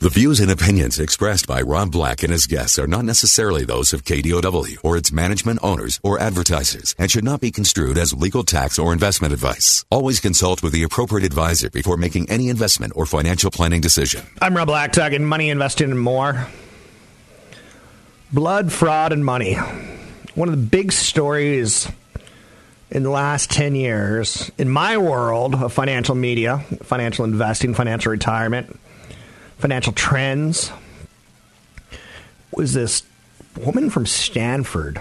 The views and opinions expressed by Rob Black and his guests are not necessarily those of KDOW or its management owners or advertisers and should not be construed as legal tax or investment advice. Always consult with the appropriate advisor before making any investment or financial planning decision. I'm Rob Black, talking money, investing, and more. Blood, fraud, and money. One of the big stories in the last 10 years in my world of financial media, financial investing, financial retirement, financial trends was this woman from Stanford.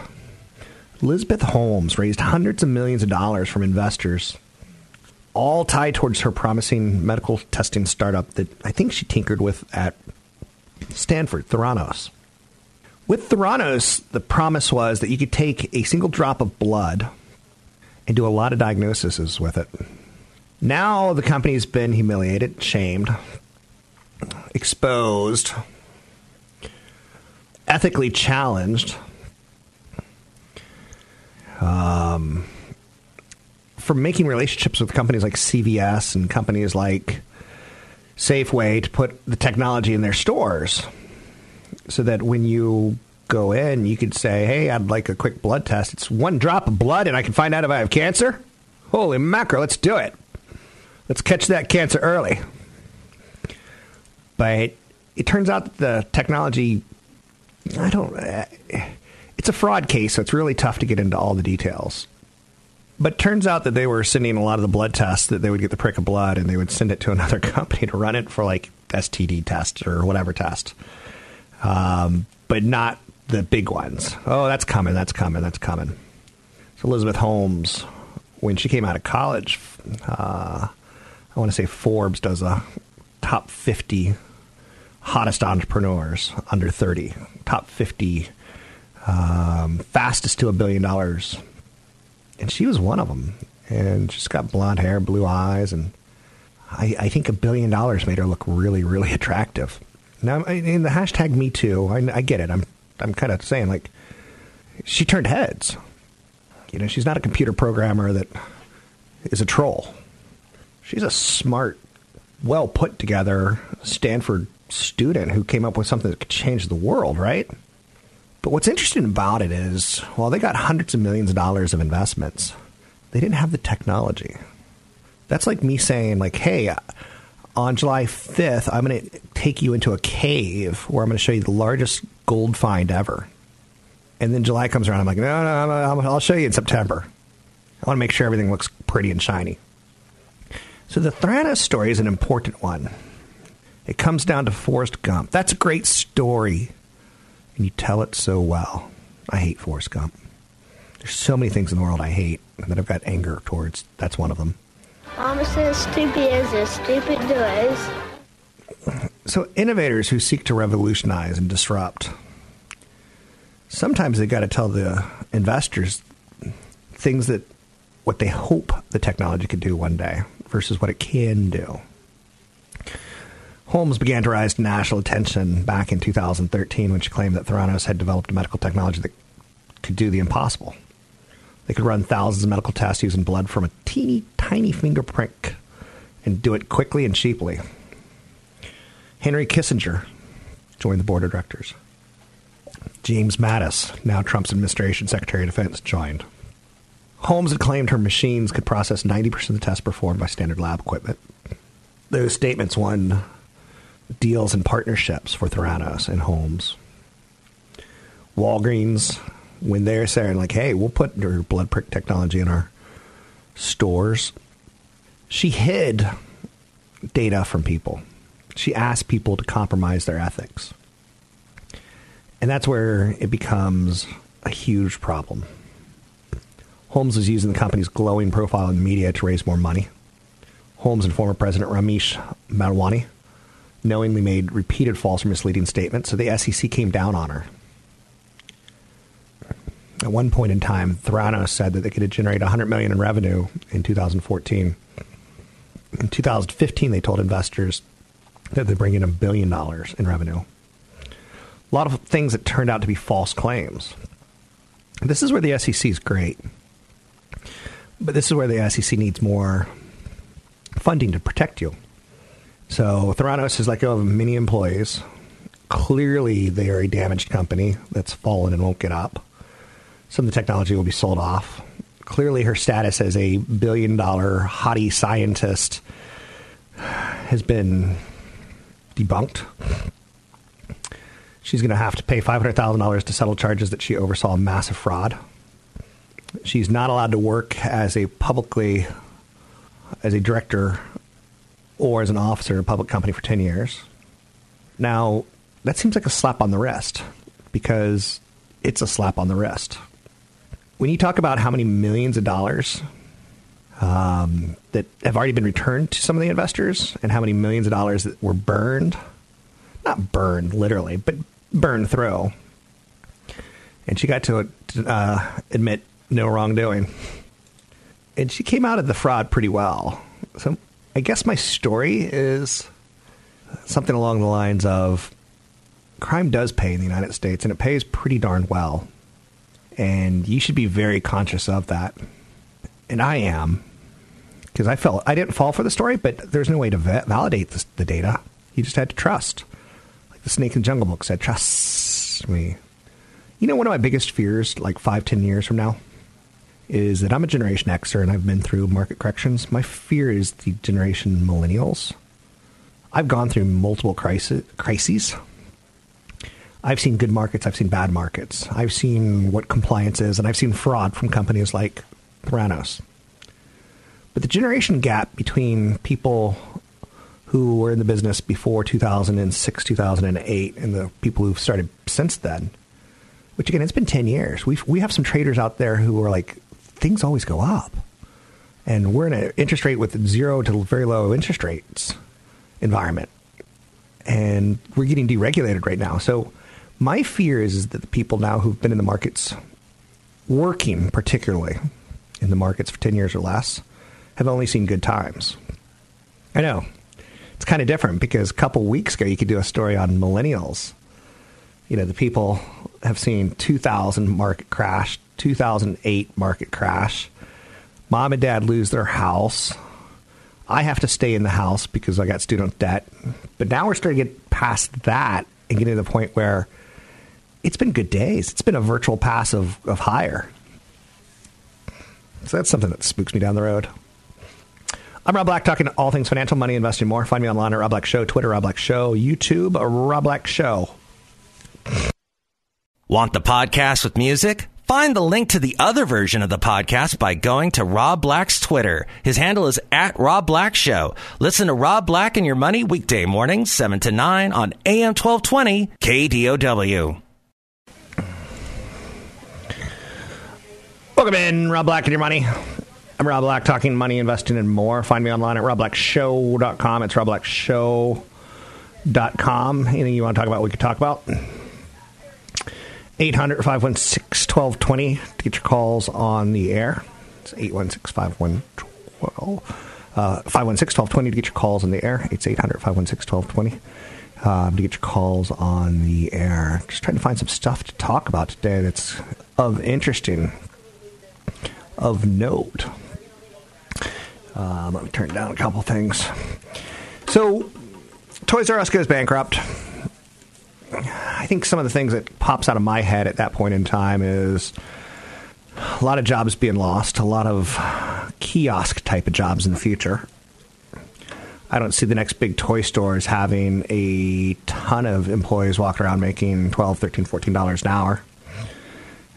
Elizabeth Holmes raised hundreds of millions of dollars from investors, all tied towards her promising medical testing startup that I think she tinkered with at Stanford, Theranos. With Theranos, the promise was that you could take a single drop of blood and do a lot of diagnoses with it. Now the company's been humiliated, shamed, exposed, ethically challenged um, for making relationships with companies like CVS and companies like Safeway to put the technology in their stores so that when you go in, you could say, Hey, I'd like a quick blood test. It's one drop of blood and I can find out if I have cancer. Holy mackerel, let's do it. Let's catch that cancer early. But it turns out that the technology, I don't, uh, it's a fraud case, so it's really tough to get into all the details. But turns out that they were sending a lot of the blood tests that they would get the prick of blood and they would send it to another company to run it for like STD test or whatever test. Um, but not the big ones. Oh, that's coming, that's coming, that's coming. So Elizabeth Holmes, when she came out of college, uh, I want to say Forbes does a top 50 hottest entrepreneurs under 30, top 50 um, fastest to a billion dollars. And she was one of them. And she's got blonde hair, blue eyes, and I, I think a billion dollars made her look really, really attractive. Now, in the hashtag Me Too, I, I get it. I'm, I'm kind of saying like, she turned heads. You know, she's not a computer programmer that is a troll. She's a smart, well put together Stanford student who came up with something that could change the world, right? But what's interesting about it is, while they got hundreds of millions of dollars of investments, they didn't have the technology. That's like me saying, like, hey, on July 5th, I'm going to take you into a cave where I'm going to show you the largest gold find ever. And then July comes around, I'm like, no, no, no, I'll show you in September. I want to make sure everything looks pretty and shiny. So the Theranos story is an important one. It comes down to Forrest Gump. That's a great story, and you tell it so well. I hate Forrest Gump. There's so many things in the world I hate and that I've got anger towards. That's one of them. Mama says stupid is as stupid does. So innovators who seek to revolutionize and disrupt, sometimes they got to tell the investors things that what they hope the technology could do one day versus what it can do. Holmes began to rise to national attention back in 2013 when she claimed that Theranos had developed a medical technology that could do the impossible. They could run thousands of medical tests using blood from a teeny tiny finger prick and do it quickly and cheaply. Henry Kissinger joined the board of directors. James Mattis, now Trump's administration Secretary of Defense, joined. Holmes had claimed her machines could process 90% of the tests performed by standard lab equipment. Those statements won deals and partnerships for Theranos and Holmes. Walgreens, when they're saying, like, hey, we'll put your blood prick technology in our stores, she hid data from people. She asked people to compromise their ethics. And that's where it becomes a huge problem. Holmes was using the company's glowing profile in the media to raise more money. Holmes and former President Ramesh Balwani knowingly made repeated false or misleading statements. So the SEC came down on her. At one point in time, Theranos said that they could generate 100 million in revenue in 2014. In 2015, they told investors that they're bringing a billion dollars in revenue. A lot of things that turned out to be false claims. This is where the SEC is great, but this is where the SEC needs more funding to protect you. So Theranos is let go of many employees. Clearly, they are a damaged company that's fallen and won't get up. Some of the technology will be sold off. Clearly, her status as a billion dollar hottie scientist has been debunked. She's going to have to pay $500,000 to settle charges that she oversaw massive fraud. She's not allowed to work as a publicly, as a director or as an officer in a public company for 10 years. Now, that seems like a slap on the wrist because it's a slap on the wrist. When you talk about how many millions of dollars um, that have already been returned to some of the investors and how many millions of dollars that were burned, not burned literally, but burned through. And she got to uh, admit no wrongdoing. And she came out of the fraud pretty well. So I guess my story is something along the lines of crime does pay in the United States, and it pays pretty darn well. And you should be very conscious of that. And I am, because I felt I didn't fall for the story, but there's no way to validate the data. You just had to trust. Like the Snake in the Jungle Book said, trust me. You know, one of my biggest fears, like five, ten years from now, is that I'm a Generation Xer and I've been through market corrections. My fear is the generation millennials. I've gone through multiple crisis, crises. I've seen good markets, I've seen bad markets. I've seen what compliance is, and I've seen fraud from companies like Theranos. But the generation gap between people who were in the business before 2006, 2008, and the people who've started since then, which again, it's been 10 years. we we have some traders out there who are like things always go up. And we're in an interest rate with zero to very low interest rates environment. And we're getting deregulated right now. So my fear is, is that the people now who've been in the markets, working particularly in the markets for 10 years or less, have only seen good times. I know. It's kind of different because a couple weeks ago, you could do a story on millennials. You know, the people have seen 2000 market crash, 2008 market crash. Mom and dad lose their house. I have to stay in the house because I got student debt. But now we're starting to get past that and getting to the point where it's been good days. It's been a virtual pass of, of higher. So that's something that spooks me down the road. I'm Rob Black, talking all things financial, money, investing, more. Find me online at Rob Black Show, Twitter, Rob Black Show, YouTube, Rob Black Show. Want the podcast with music? Find the link to the other version of the podcast by going to Rob Black's Twitter. His handle is at Rob Black Show. Listen to Rob Black and Your Money weekday mornings, 7 to 9 on AM 1220 KDOW. Welcome in, Rob Black and Your Money. I'm Rob Black, talking money, investing, and more. Find me online at robblackshow.com. It's robblackshow.com. Anything you want to talk about, we could talk about. 800 516 1220 to get your calls on the air. It's 816 516 uh, 1220 to get your calls on the air. It's 800 516 1220 um, to get your calls on the air. Just trying to find some stuff to talk about today that's of interesting, of note. Um, let me turn down a couple things. So, Toys R Us goes bankrupt. I think some of the things that pops out of my head at that point in time is a lot of jobs being lost, a lot of kiosk type of jobs in the future. I don't see the next big toy stores having a ton of employees walking around making 12 13 $14 an hour.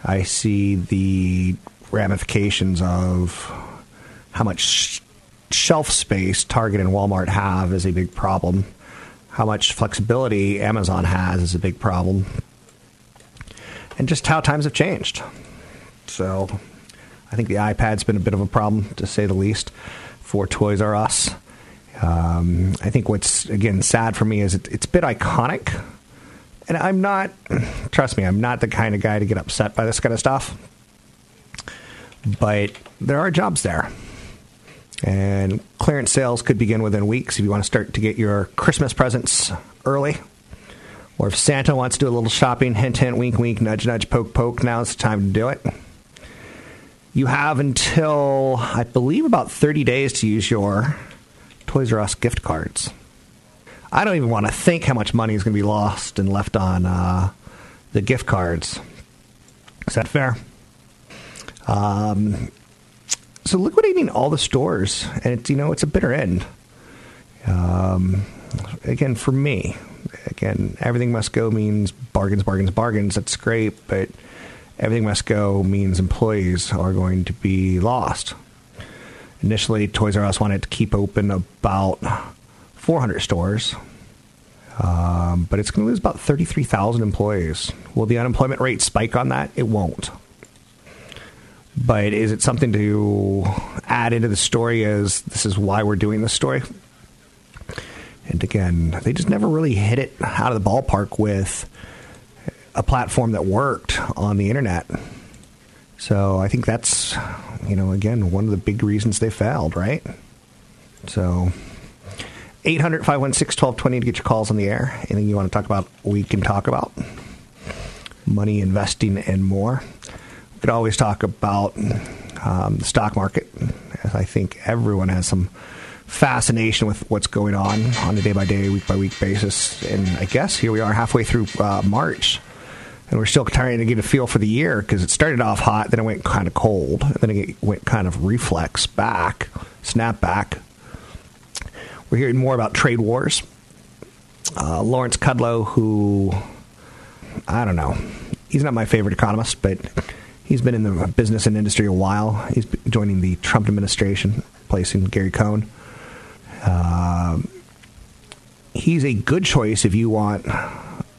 I see the ramifications of how much shelf space Target and Walmart have is a big problem how much flexibility Amazon has is a big problem, and just how times have changed. So, I think the iPad's been a bit of a problem, to say the least, for Toys R Us. Um, I think what's again sad for me is it, it's a bit iconic, and I'm not. Trust me, I'm not the kind of guy to get upset by this kind of stuff. But there are jobs there, and clearance sales could begin within weeks if you want to start to get your Christmas presents early. Or if Santa wants to do a little shopping, hint, hint, wink, wink, nudge, nudge, poke, poke, now's the time to do it. You have until, I believe, about 30 days to use your Toys R Us gift cards. I don't even want to think how much money is going to be lost and left on uh, the gift cards. Is that fair? Um, so liquidating all the stores, and it's you know it's a bitter end. Um, again, for me, again, everything must go means bargains, bargains, bargains. That's great, but everything must go means employees are going to be lost. Initially, Toys R Us wanted to keep open about 400 stores, um, but it's going to lose about 33,000 employees. Will the unemployment rate spike on that? It won't. But is it something to add into the story as this is why we're doing this story? And again, they just never really hit it out of the ballpark with a platform that worked on the internet. So I think that's, you know, again, one of the big reasons they failed, right? So 800 516 1220 to get your calls on the air. Anything you want to talk about, we can talk about. Money, investing, and more. Could always talk about um, the stock market. I think everyone has some fascination with what's going on on a day by day, week by week basis. And I guess here we are halfway through uh, March and we're still trying to get a feel for the year because it started off hot, then it went kind of cold, and then it went kind of reflex back, snap back. We're hearing more about trade wars. Uh, Lawrence Kudlow, who I don't know, he's not my favorite economist, but he's been in the business and industry a while. He's joining the Trump administration, replacing Gary Cohn. Uh, he's a good choice if you want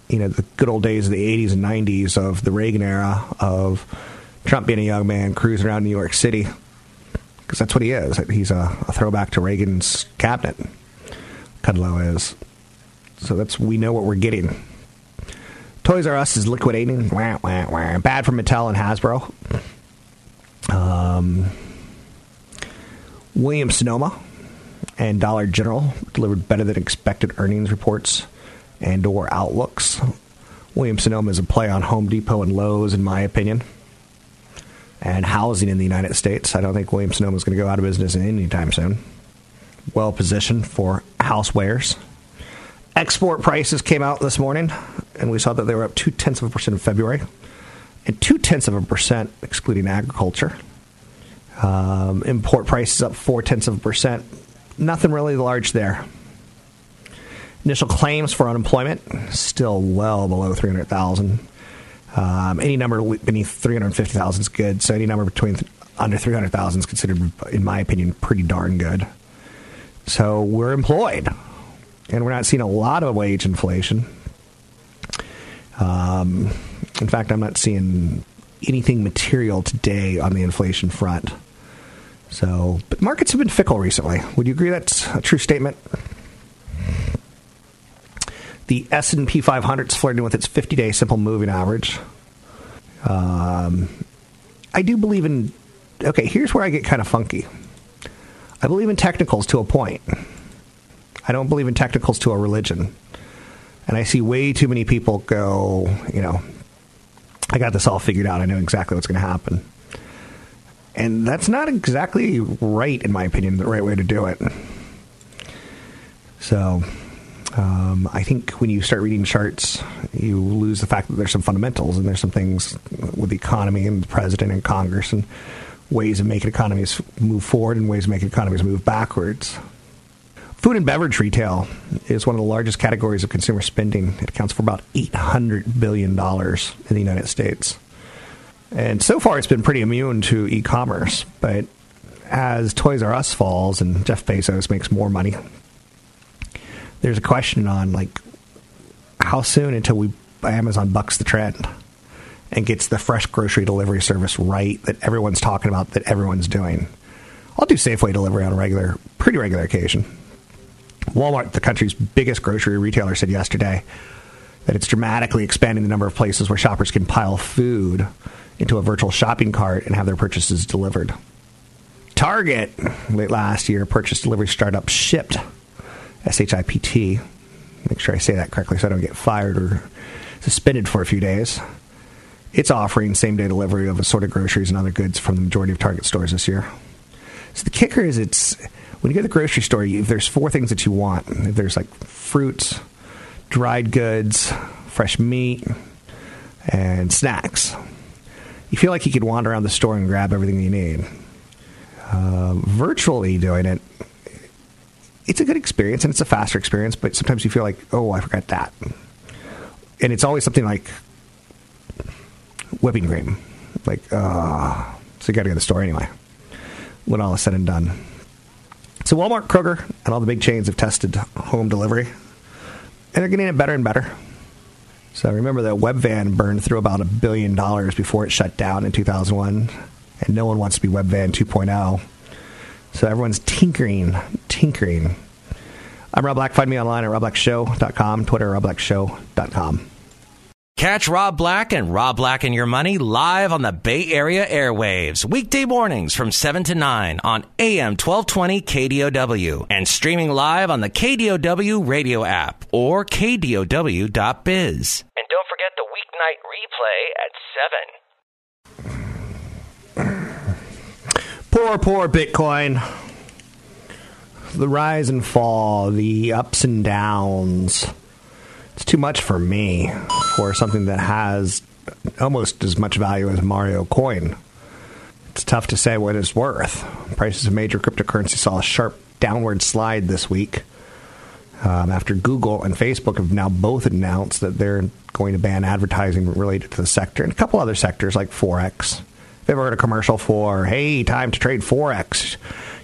you know the good old days of the 80s and 90s of the Reagan era of Trump being a young man cruising around New York City because that's what he is. He's a, a, throwback to Reagan's cabinet. Kudlow is. So that's we know what we're getting. Toys R Us is liquidating. Wah, wah, wah. Bad for Mattel and Hasbro. Um, Williams Sonoma and Dollar General delivered better than expected earnings reports and or outlooks. William Sonoma is a play on Home Depot and Lowe's, in my opinion. And housing in the United States. I don't think William Sonoma is going to go out of business anytime soon. Well positioned for housewares. Export prices came out this morning, and we saw that they were up two tenths of a percent in February, and two tenths of a percent excluding agriculture. Um, import prices up four tenths of a percent. Nothing really large there. Initial claims for unemployment still well below 300,000. Um, any number beneath 350,000 is good. So any number between th- under 300,000 is considered, in my opinion, pretty darn good. So we're employed, and we're not seeing a lot of wage inflation. Um, in fact, I'm not seeing anything material today on the inflation front. So, but markets have been fickle recently. Would you agree that's a true statement? The S&P 500 is flirting with its 50-day simple moving average. Um, I do believe in. Okay, here's where I get kind of funky. I believe in technicals to a point. I don't believe in technicals to a religion. And I see way too many people go, you know, I got this all figured out. I know exactly what's going to happen. And that's not exactly right, in my opinion, the right way to do it. So, um, I think when you start reading charts, you lose the fact that there's some fundamentals and there's some things with the economy and the president and Congress and ways of making economies move forward and ways of making economies move backwards. Food and beverage retail is one of the largest categories of consumer spending. It accounts for about $800 billion in the United States. And so far, it's been pretty immune to e commerce. But as Toys R Us falls and Jeff Bezos makes more money there's a question on like how soon until we Amazon bucks the trend and gets the fresh grocery delivery service right that everyone's talking about that everyone's doing. I'll do Safeway delivery on a regular, pretty regular occasion. Walmart, the country's biggest grocery retailer, said yesterday that it's dramatically expanding the number of places where shoppers can pile food into a virtual shopping cart and have their purchases delivered. Target, late last year, purchase delivery startup Shipt, S H I P T. Make sure I say that correctly so I don't get fired or suspended for a few days. It's offering same day delivery of assorted groceries and other goods from the majority of Target stores this year. So the kicker is it's when you go to the grocery store, if there's four things that you want, if there's like fruits, dried goods, fresh meat, and snacks, you feel like you could wander around the store and grab everything you need. Uh, virtually doing it, it's a good experience and it's a faster experience, but sometimes you feel like, oh, I forgot that. And it's always something like whipping cream. Like, uh, so you got to go to the store anyway when all is said and done. So Walmart, Kroger, and all the big chains have tested home delivery, and they're getting it better and better. So remember that Webvan burned through about a billion dollars before it shut down in 2001, and no one wants to be Webvan 2.0. So everyone's tinkering, tinkering. I'm Rob Black. Find me online at robblackshow.com, Twitter, robblackshow.com. Catch Rob Black and Rob Black and Your Money live on the Bay Area airwaves, weekday mornings from 7 to 9 on AM 1220 KDOW and streaming live on the KDOW radio app or KDOW.biz. And don't forget the weeknight replay at 7. Poor, poor Bitcoin. The rise and fall, the ups and downs it's too much for me for something that has almost as much value as Mario coin. It's tough to say what it's worth. Prices of major cryptocurrency saw a sharp downward slide this week um, after Google and Facebook have now both announced that they're going to ban advertising related to the sector and a couple other sectors like Forex. If you ever heard a commercial for, hey, time to trade Forex,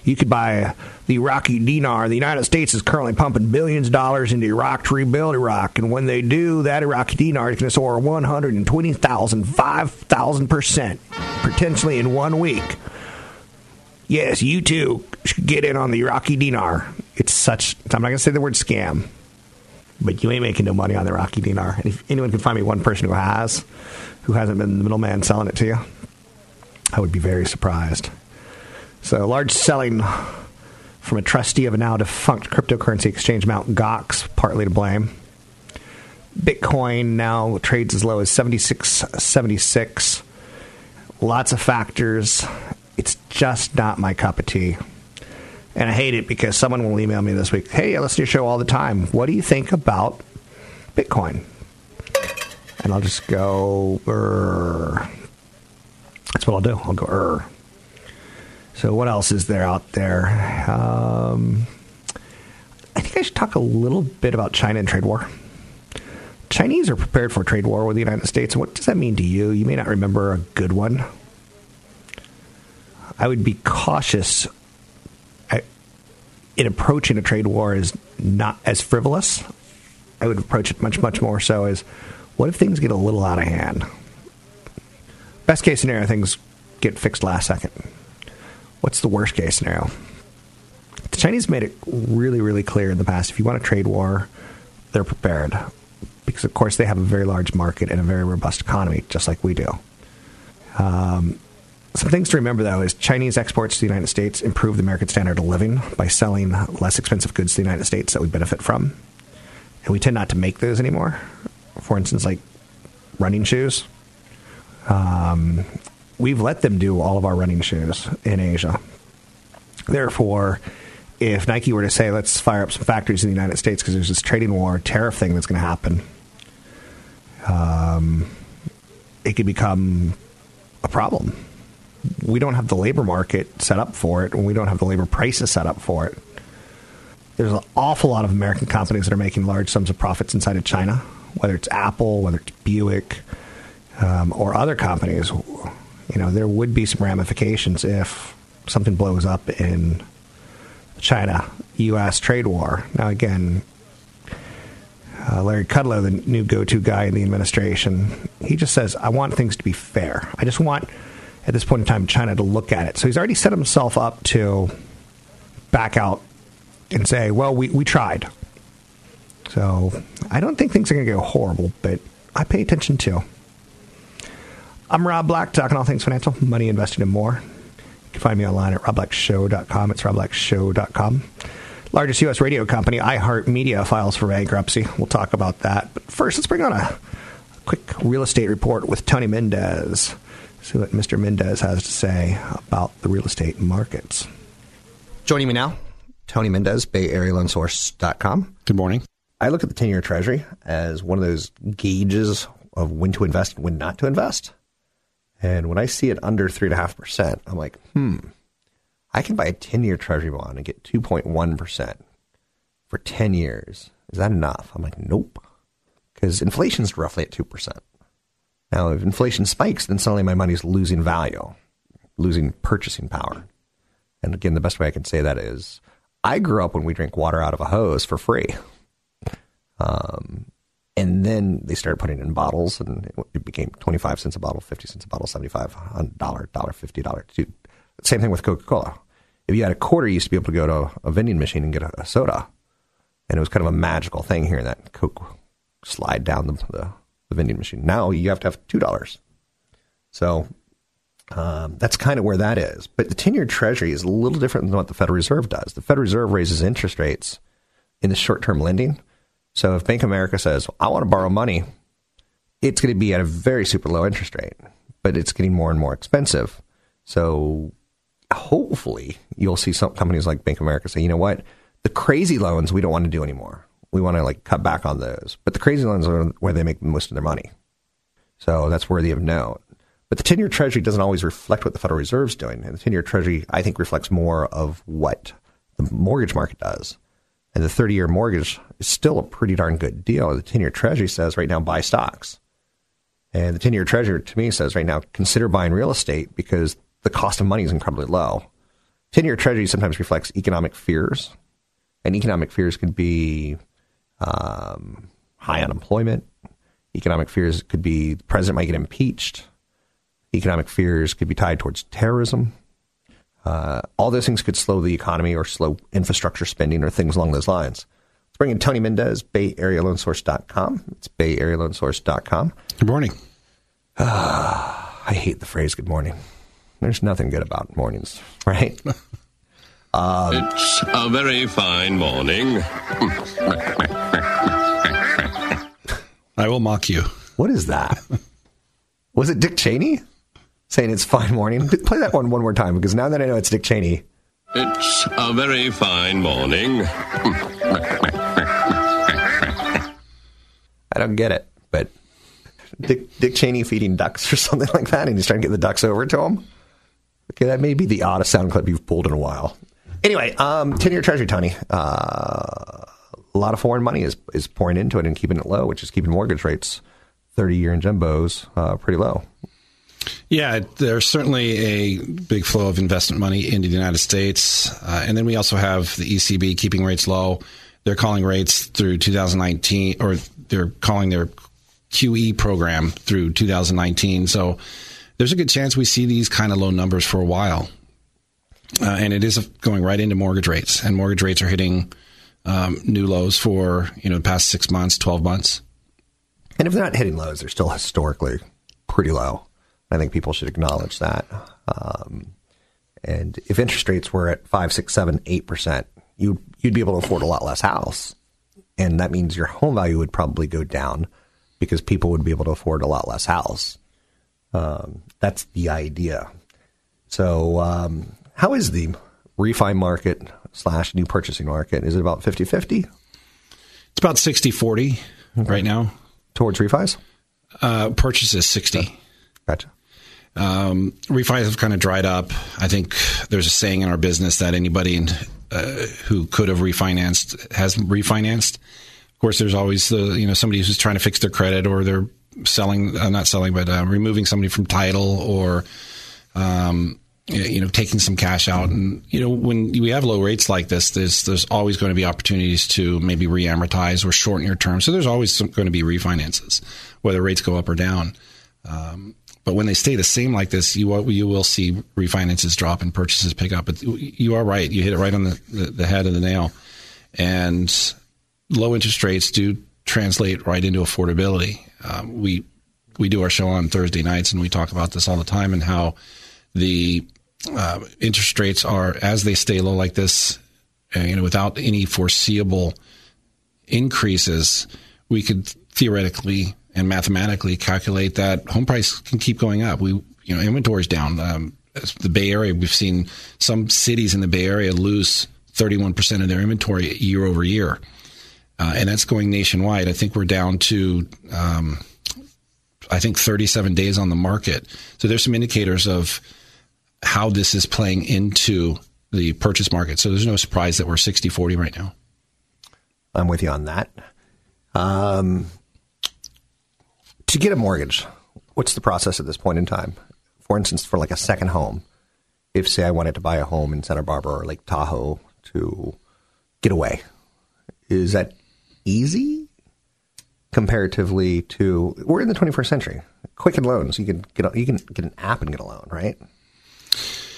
you could buy the Iraqi dinar. The United States is currently pumping billions of dollars into Iraq to rebuild Iraq. And when they do, that Iraqi dinar is going to soar 120,000, 5,000%, potentially in one week. Yes, you too should get in on the Iraqi dinar. It's such, I'm not going to say the word scam, but you ain't making no money on the Iraqi dinar. And if anyone can find me one person who has, who hasn't been the middleman selling it to you, I would be very surprised. So, large selling from a trustee of a now defunct cryptocurrency exchange, Mt. Gox, partly to blame. Bitcoin now trades as low as 76.76. Lots of factors. It's just not my cup of tea. And I hate it because someone will email me this week, hey, I listen to your show all the time. What do you think about Bitcoin? And I'll just go, that's what I'll do. I'll go, er. So what else is there out there? Um, I think I should talk a little bit about China and trade war. Chinese are prepared for a trade war with the United States. What does that mean to you? You may not remember a good one. I would be cautious in approaching a trade war as not as frivolous. I would approach it much, much more so as what if things get a little out of hand? Best case scenario, things get fixed last second. What's the worst case scenario? The Chinese made it really, really clear in the past if you want a trade war, they're prepared. Because, of course, they have a very large market and a very robust economy, just like we do. Um, some things to remember, though, is Chinese exports to the United States improve the American standard of living by selling less expensive goods to the United States that we benefit from. And we tend not to make those anymore. For instance, like running shoes. Um, we've let them do all of our running shoes in Asia. Therefore, if Nike were to say, let's fire up some factories in the United States because there's this trading war, tariff thing that's going to happen, um, it could become a problem. We don't have the labor market set up for it, and we don't have the labor prices set up for it. There's an awful lot of American companies that are making large sums of profits inside of China, whether it's Apple, whether it's Buick, um, or other companies you know, there would be some ramifications if something blows up in China U.S. trade war. Now, again, uh, Larry Kudlow, the new go to guy in the administration, he just says, I want things to be fair. I just want, at this point in time, China to look at it. So he's already set himself up to back out and say, well, we, we tried. So I don't think things are going to go horrible, but I pay attention too. I'm Rob Black, talking all things financial, money investing, and more. You can find me online at robblackshow.com. It's robblackshow.com. Largest U.S. radio company, iHeartMedia, files for bankruptcy. We'll talk about that. But first, let's bring on a quick real estate report with Tony Mendez. See what Mr. Mendez has to say about the real estate markets. Joining me now, Tony Mendez, BayAreaLoanSource.com. Good morning. I look at the 10 year Treasury as one of those gauges of when to invest and when not to invest. And when I see it under 3.5%, I'm like, hmm, I can buy a 10 year Treasury bond and get 2.1% for 10 years. Is that enough? I'm like, nope. Because inflation's roughly at 2%. Now, if inflation spikes, then suddenly my money's losing value, losing purchasing power. And again, the best way I can say that is I grew up when we drank water out of a hose for free. Um, and then they started putting it in bottles, and it became 25 cents a bottle, 50 cents a bottle, 75, dollar, dollar, fifty, dollar. Same thing with Coca Cola. If you had a quarter, you used to be able to go to a vending machine and get a, a soda. And it was kind of a magical thing hearing that Coke slide down the, the, the vending machine. Now you have to have $2. So um, that's kind of where that is. But the 10 year Treasury is a little different than what the Federal Reserve does. The Federal Reserve raises interest rates in the short term lending. So if Bank of America says, I want to borrow money, it's going to be at a very super low interest rate, but it's getting more and more expensive. So hopefully you'll see some companies like Bank of America say, you know what, the crazy loans we don't want to do anymore. We want to like cut back on those. But the crazy loans are where they make most of their money. So that's worthy of note. But the 10 year treasury doesn't always reflect what the Federal Reserve's doing. And the 10 year treasury, I think, reflects more of what the mortgage market does. And the 30 year mortgage is still a pretty darn good deal. The 10 year treasury says right now, buy stocks. And the 10 year treasury to me says right now, consider buying real estate because the cost of money is incredibly low. 10 year treasury sometimes reflects economic fears. And economic fears could be um, high unemployment. Economic fears could be the president might get impeached. Economic fears could be tied towards terrorism. Uh, all those things could slow the economy or slow infrastructure spending or things along those lines. Let's bring in Tony Mendez, BayAreaLoanSource.com. It's Bay Area BayAreaLoanSource.com. Good morning. Uh, I hate the phrase good morning. There's nothing good about mornings, right? Um, it's a very fine morning. I will mock you. What is that? Was it Dick Cheney saying it's fine morning? Play that one one more time because now that I know it's Dick Cheney. It's a very fine morning. I don't get it, but Dick, Dick Cheney feeding ducks or something like that, and he's trying to get the ducks over to him. Okay, that may be the oddest sound clip you've pulled in a while. Anyway, um, 10 year treasury, Tony. Uh, a lot of foreign money is, is pouring into it and keeping it low, which is keeping mortgage rates 30 year and jumbos uh, pretty low. Yeah, there's certainly a big flow of investment money into the United States. Uh, and then we also have the ECB keeping rates low. They're calling rates through 2019, or they're calling their QE program through 2019. So there's a good chance we see these kind of low numbers for a while. Uh, and it is going right into mortgage rates, and mortgage rates are hitting um, new lows for you know the past six months, twelve months. And if they're not hitting lows, they're still historically pretty low. I think people should acknowledge that. Um, and if interest rates were at five, six, seven, eight percent, you you'd be able to afford a lot less house, and that means your home value would probably go down because people would be able to afford a lot less house. Um, that's the idea. So um, how is the refi market slash new purchasing market? Is it about 50 50? It's about 60 40 okay. right now. Towards refis? Uh, purchases 60. Gotcha. Um, refis have kind of dried up. I think there's a saying in our business that anybody in, uh, who could have refinanced has refinanced. Of course, there's always the you know somebody who's trying to fix their credit or they're selling, uh, not selling, but uh, removing somebody from title or um, you know, taking some cash out. And, you know, when we have low rates like this, there's, there's always going to be opportunities to maybe re-amortize or shorten your term. So there's always some, going to be refinances, whether rates go up or down. Um, but when they stay the same like this, you will, you will see refinances drop and purchases pick up. But you are right. You hit it right on the, the, the head of the nail. and low interest rates do translate right into affordability. Um, we we do our show on Thursday nights, and we talk about this all the time, and how the uh, interest rates are as they stay low like this, uh, you know, without any foreseeable increases, we could theoretically and mathematically calculate that home price can keep going up. We, you know, inventory's down. Um, the Bay Area, we've seen some cities in the Bay Area lose 31% of their inventory year over year. Uh, and that's going nationwide. I think we're down to, um, I think 37 days on the market. So there's some indicators of how this is playing into the purchase market. So there's no surprise that we're 60 40 right now. I'm with you on that. Um, to get a mortgage, what's the process at this point in time? For instance, for like a second home, if say I wanted to buy a home in Santa Barbara or Lake Tahoe to get away, is that easy comparatively to we're in the 21st century? Quicken loans, you can get you can get an app and get a loan, right?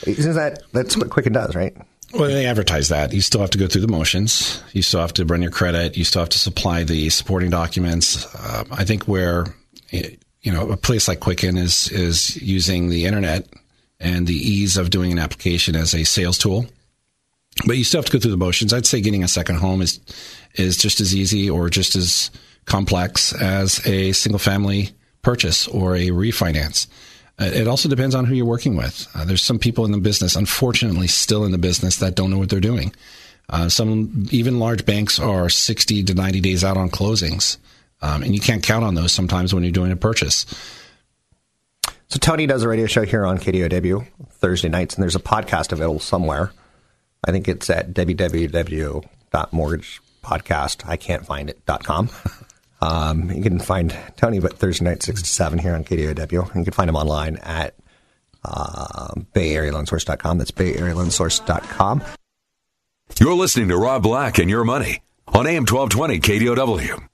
Isn't that that's what Quicken does, right? Well, they advertise that. You still have to go through the motions. You still have to run your credit. You still have to supply the supporting documents. Uh, I think where you know a place like Quicken is is using the internet and the ease of doing an application as a sales tool. But you still have to go through the motions. I'd say getting a second home is is just as easy or just as complex as a single family purchase or a refinance. Uh, it also depends on who you're working with. Uh, there's some people in the business, unfortunately, still in the business that don't know what they're doing. Uh, some even large banks are 60 to 90 days out on closings, um, and you can't count on those sometimes when you're doing a purchase. So Tony does a radio show here on KDOW Thursday nights, and there's a podcast available somewhere. I think it's at www.mortgagepodcast. I can't find it. it.com. Um, you can find Tony but Thursday night, 6 to 7 here on KDOW. And you can find him online at uh, BayAreaLoanSource.com. That's BayAreaLoanSource.com. You're listening to Rob Black and Your Money on AM 1220 KDOW.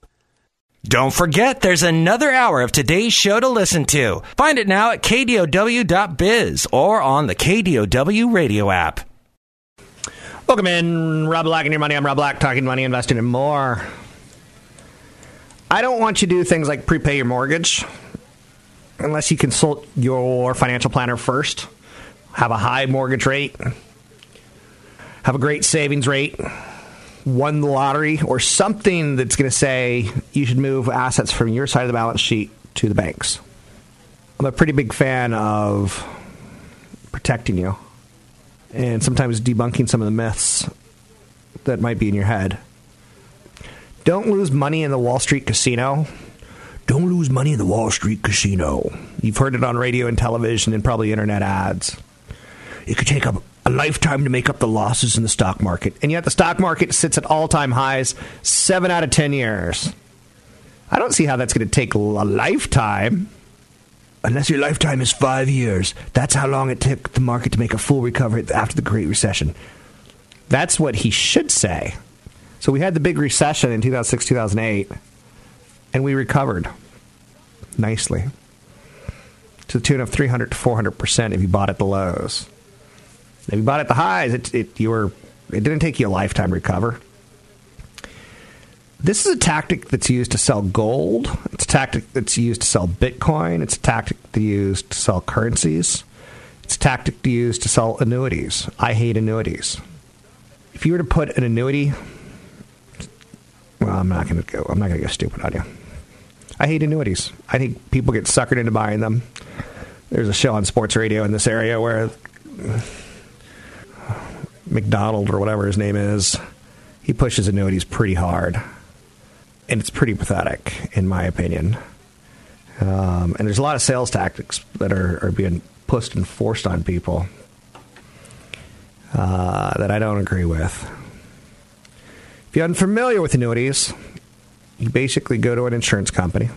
Don't forget, there's another hour of today's show to listen to. Find it now at KDOW.biz or on the KDOW radio app. Welcome in, Rob Black and Your Money. I'm Rob Black, talking money, investing, and more. I don't want you to do things like prepay your mortgage unless you consult your financial planner first. Have a high mortgage rate, have a great savings rate, won the lottery, or something that's going to say you should move assets from your side of the balance sheet to the banks. I'm a pretty big fan of protecting you and sometimes debunking some of the myths that might be in your head. Don't lose money in the Wall Street casino. Don't lose money in the Wall Street casino. You've heard it on radio and television and probably internet ads. It could take up a lifetime to make up the losses in the stock market. And yet the stock market sits at all time highs seven out of 10 years. I don't see how that's going to take a lifetime. Unless your lifetime is five years. That's how long it took the market to make a full recovery after the Great Recession. That's what he should say. So we had the big recession in 2006, 2008, and we recovered nicely to the tune of 300 to 400% if you bought at the lows. If you bought at the highs, it, it, you were, it didn't take you a lifetime to recover. This is a tactic that's used to sell gold. It's a tactic that's used to sell Bitcoin. It's a tactic to use to sell currencies. It's a tactic to use to sell annuities. I hate annuities. If you were to put an annuity, well, I'm not going to go. I'm not going to go stupid on you. I hate annuities. I think people get suckered into buying them. There's a show on sports radio in this area where McDonald or whatever his name is, he pushes annuities pretty hard and it's pretty pathetic, in my opinion. Um, and there's a lot of sales tactics that are, are being pushed and forced on people uh, that I don't agree with. If you're unfamiliar with annuities, you basically go to an insurance company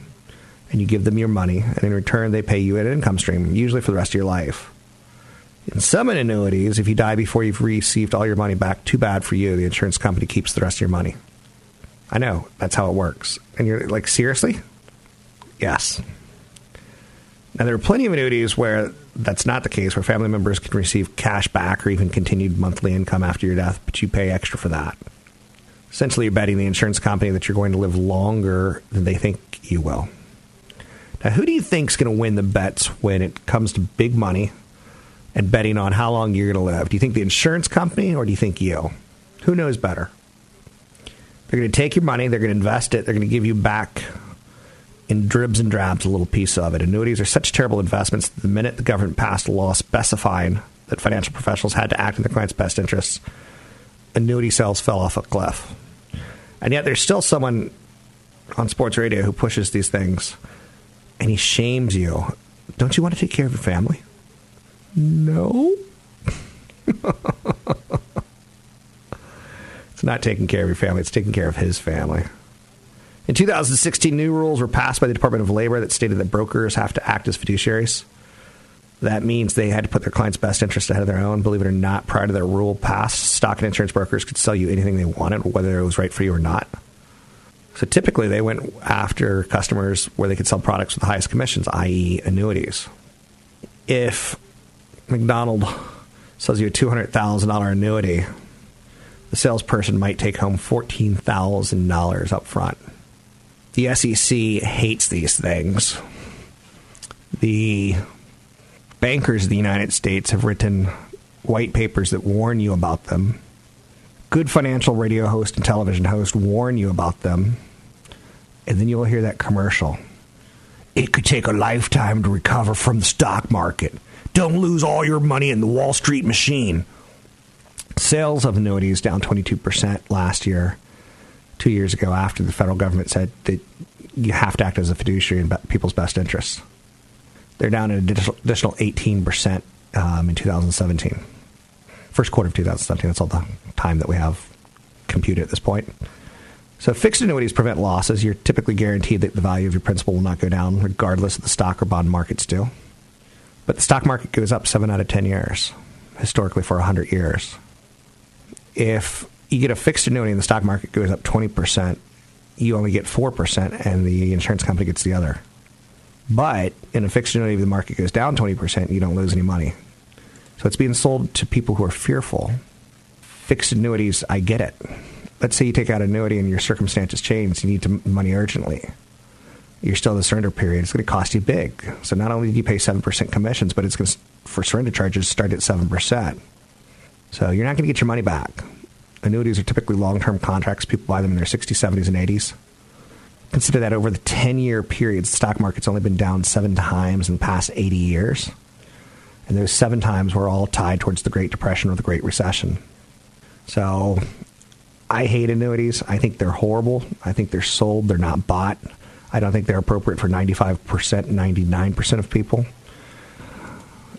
and you give them your money, and in return, they pay you an income stream, usually for the rest of your life. In some annuities, if you die before you've received all your money back, too bad for you. The insurance company keeps the rest of your money. I know that's how it works. And you're like, seriously? Yes. Now, there are plenty of annuities where that's not the case, where family members can receive cash back or even continued monthly income after your death, but you pay extra for that. Essentially, you're betting the insurance company that you're going to live longer than they think you will. Now, who do you think is going to win the bets when it comes to big money and betting on how long you're going to live? Do you think the insurance company or do you think you? Who knows better? They're going to take your money, they're going to invest it, they're going to give you back in dribs and drabs a little piece of it. Annuities are such terrible investments. The minute the government passed a law specifying that financial professionals had to act in their clients' best interests, annuity sales fell off a cliff. And yet there's still someone on sports radio who pushes these things and he shames you. Don't you want to take care of your family? No. it's not taking care of your family, it's taking care of his family. In 2016, new rules were passed by the Department of Labor that stated that brokers have to act as fiduciaries. That means they had to put their client's best interest ahead of their own. Believe it or not, prior to that rule passed, stock and insurance brokers could sell you anything they wanted, whether it was right for you or not. So typically, they went after customers where they could sell products with the highest commissions, i.e., annuities. If McDonald sells you a $200,000 annuity, the salesperson might take home $14,000 up front. The SEC hates these things. The bankers of the United States have written white papers that warn you about them. Good financial radio host and television host warn you about them. And then you'll hear that commercial. It could take a lifetime to recover from the stock market. Don't lose all your money in the Wall Street machine. Sales of annuities down 22% last year, two years ago, after the federal government said that you have to act as a fiduciary in people's best interests. They're down an additional 18% um, in 2017. First quarter of 2017, that's all the time that we have computed at this point. So fixed annuities prevent losses. You're typically guaranteed that the value of your principal will not go down, regardless of the stock or bond markets do. But the stock market goes up seven out of 10 years, historically for 100 years. If you get a fixed annuity and the stock market goes up 20%, you only get 4%, and the insurance company gets the other. But in a fixed annuity, if the market goes down 20%, you don't lose any money. So it's being sold to people who are fearful. Fixed annuities, I get it. Let's say you take out an annuity and your circumstances change, you need money urgently. You're still in the surrender period. It's going to cost you big. So not only do you pay 7% commissions, but it's going to, for surrender charges, start at 7%. So you're not going to get your money back. Annuities are typically long term contracts. People buy them in their 60s, 70s, and 80s. Consider that over the 10 year period, the stock market's only been down seven times in the past 80 years. And those seven times were all tied towards the Great Depression or the Great Recession. So I hate annuities. I think they're horrible. I think they're sold, they're not bought. I don't think they're appropriate for 95%, 99% of people.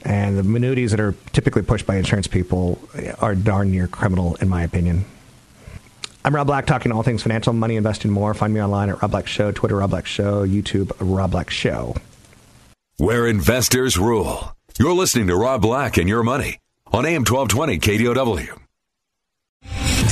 And the annuities that are typically pushed by insurance people are darn near criminal, in my opinion. I'm Rob Black, talking all things financial, money, investing, more. Find me online at Rob Black Show, Twitter, Rob Black Show, YouTube, Rob Black Show. Where investors rule. You're listening to Rob Black and Your Money on AM 1220 KDOW.